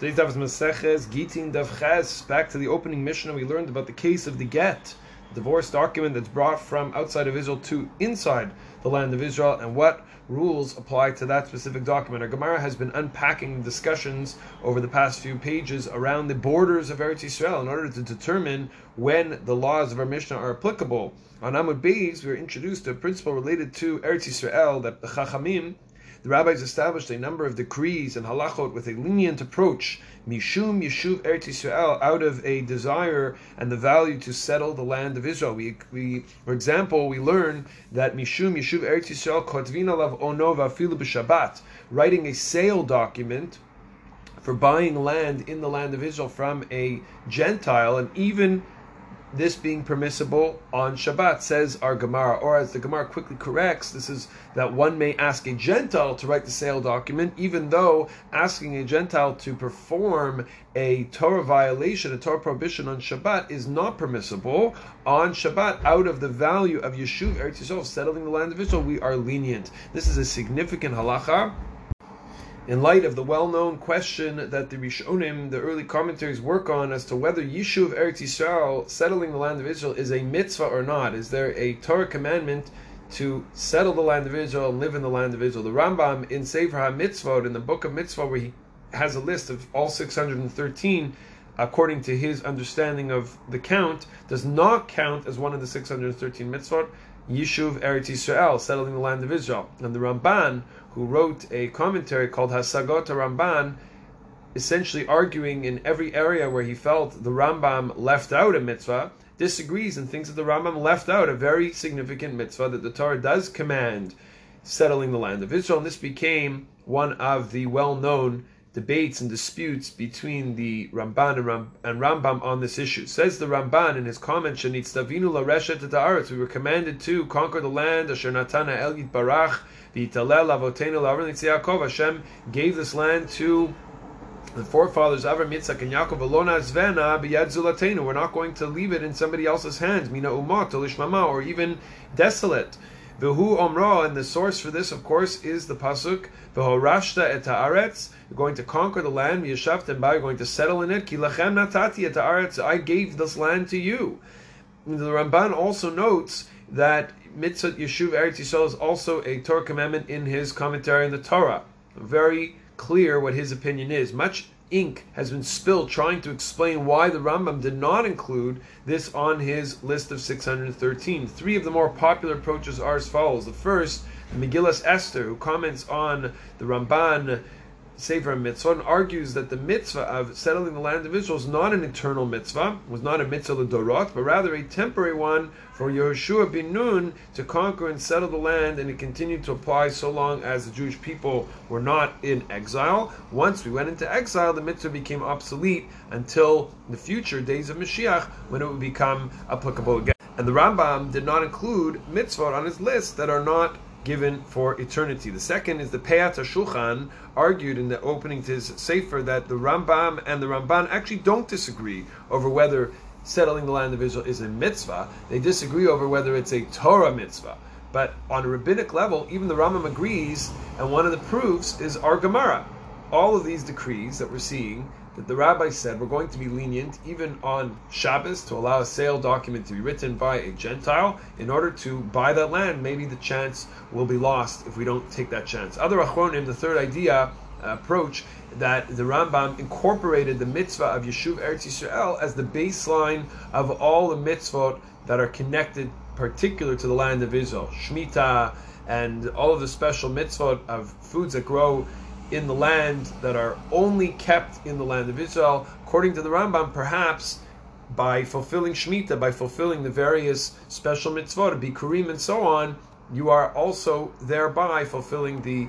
Today's daf is Maseches Gittin Daf Ches. Back to the opening Mishnah, we learned about the case of the get, the divorce document that's brought from outside of Israel to inside the land of Israel, and what rules apply to that specific document. Our Gemara has been unpacking discussions over the past few pages around the borders of Eretz Yisrael in order to determine when the laws of our Mishnah are applicable. On Amud Beis, we were introduced to a principle related to Eretz Yisrael that the Chachamim the rabbis established a number of decrees and halachot with a lenient approach, mishum yeshuv Eretz Yisrael, out of a desire and the value to settle the land of Israel. We, we for example, we learn that mishum yeshuv Eretz Yisrael kotvina lav onova filu b'Shabbat, writing a sale document for buying land in the land of Israel from a Gentile, and even this being permissible on Shabbat, says our Gemara. Or as the Gemara quickly corrects, this is that one may ask a Gentile to write the sale document, even though asking a Gentile to perform a Torah violation, a Torah prohibition on Shabbat is not permissible. On Shabbat, out of the value of Yeshuv Eretz Yisrael, settling the land of Israel, we are lenient. This is a significant halacha in light of the well-known question that the Rishonim, the early commentaries, work on as to whether Yishuv Eretz Yisrael, settling the land of Israel, is a mitzvah or not. Is there a Torah commandment to settle the land of Israel and live in the land of Israel? The Rambam in Sefer HaMitzvot, in the book of Mitzvah, where he has a list of all 613, according to his understanding of the count, does not count as one of the 613 mitzvot. Yishuv Eretz Yisrael, settling the land of Israel. And the Ramban, who wrote a commentary called Hasagot Ramban, essentially arguing in every area where he felt the Rambam left out a mitzvah, disagrees and thinks that the Rambam left out a very significant mitzvah that the Torah does command settling the land of Israel. And this became one of the well known debates and disputes between the Ramban and, Ram, and Rambam on this issue. Says the Ramban in his comment, "Shenitztavinu lareshet ta'aretz." We were commanded to conquer the land. Asher natana el barach v'yitalel avotenu la'aron Yaakov. Hashem gave this land to the forefathers Avram, Yitzchak, and Yaakov. Alona zvena b'yad. We're not going to leave it in somebody else's hands. Mina umat olishmama, or even desolate. V'hu omra, and the source for this, of course, is the pasuk v'horashta et haaretz. You're going to conquer the land. V'yeshavtem ba. You're going to settle in it. Ki natati et haaretz. I gave this land to you. The Ramban also notes that mitzvah yeshuv eretz yisrael is also a Torah commandment in his commentary on the Torah. Very clear what his opinion is. Much ink has been spilled trying to explain why the Rambam did not include this on his list of 613. Three of the more popular approaches are as follows. The first, Megillas Esther, who comments on the Ramban Sefer Mitzvah argues that the mitzvah of settling the land of Israel is not an eternal mitzvah, was not a mitzvah Dorot, but rather a temporary one for Yehoshua bin Nun to conquer and settle the land, and it continued to apply so long as the Jewish people were not in exile. Once we went into exile, the mitzvah became obsolete until the future days of Mashiach, when it would become applicable again. And the Rambam did not include mitzvah on his list that are not given for eternity. The second is the Peyat HaShulchan argued in the opening to his Sefer that the Rambam and the Ramban actually don't disagree over whether settling the land of Israel is a mitzvah. They disagree over whether it's a Torah mitzvah. But on a rabbinic level, even the Rambam agrees, and one of the proofs is our Gemara. All of these decrees that we're seeing that the rabbi said we're going to be lenient even on Shabbos to allow a sale document to be written by a Gentile in order to buy that land. Maybe the chance will be lost if we don't take that chance. Other Achronim, the third idea, uh, approach that the Rambam incorporated the mitzvah of Yeshuv Eretz Yisrael as the baseline of all the mitzvot that are connected particular to the land of Israel. Shemitah and all of the special mitzvot of foods that grow in the land that are only kept in the land of Israel, according to the Rambam, perhaps by fulfilling Shemitah, by fulfilling the various special mitzvot, Bikurim and so on, you are also thereby fulfilling the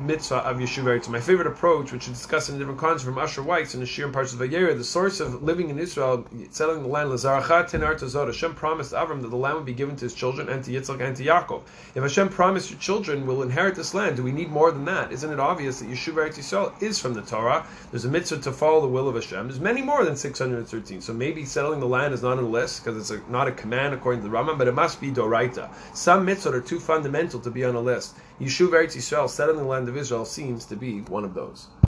mitzvah of Yeshuv Eretz. My favorite approach, which is discussed in different context from Asher Weiss in the Shir parts of Vayera, the source of living in Israel, settling the land, Lazarachat Tenar Tazot. Hashem promised Avram that the land would be given to his children and to Yitzchak and to Yaakov. If Hashem promised your children will inherit this land, do we need more than that? Isn't it obvious that Eretz Yisrael is from the Torah? There's a mitzvah to follow the will of Hashem. There's many more than 613. So maybe settling the land is not on the list because it's a, not a command according to the Rambam, but it must be Doraita. Some mitzvot are too fundamental to be on a list. Yeshuv Eretz Yisrael, settling the of Israel, seems to be one of those.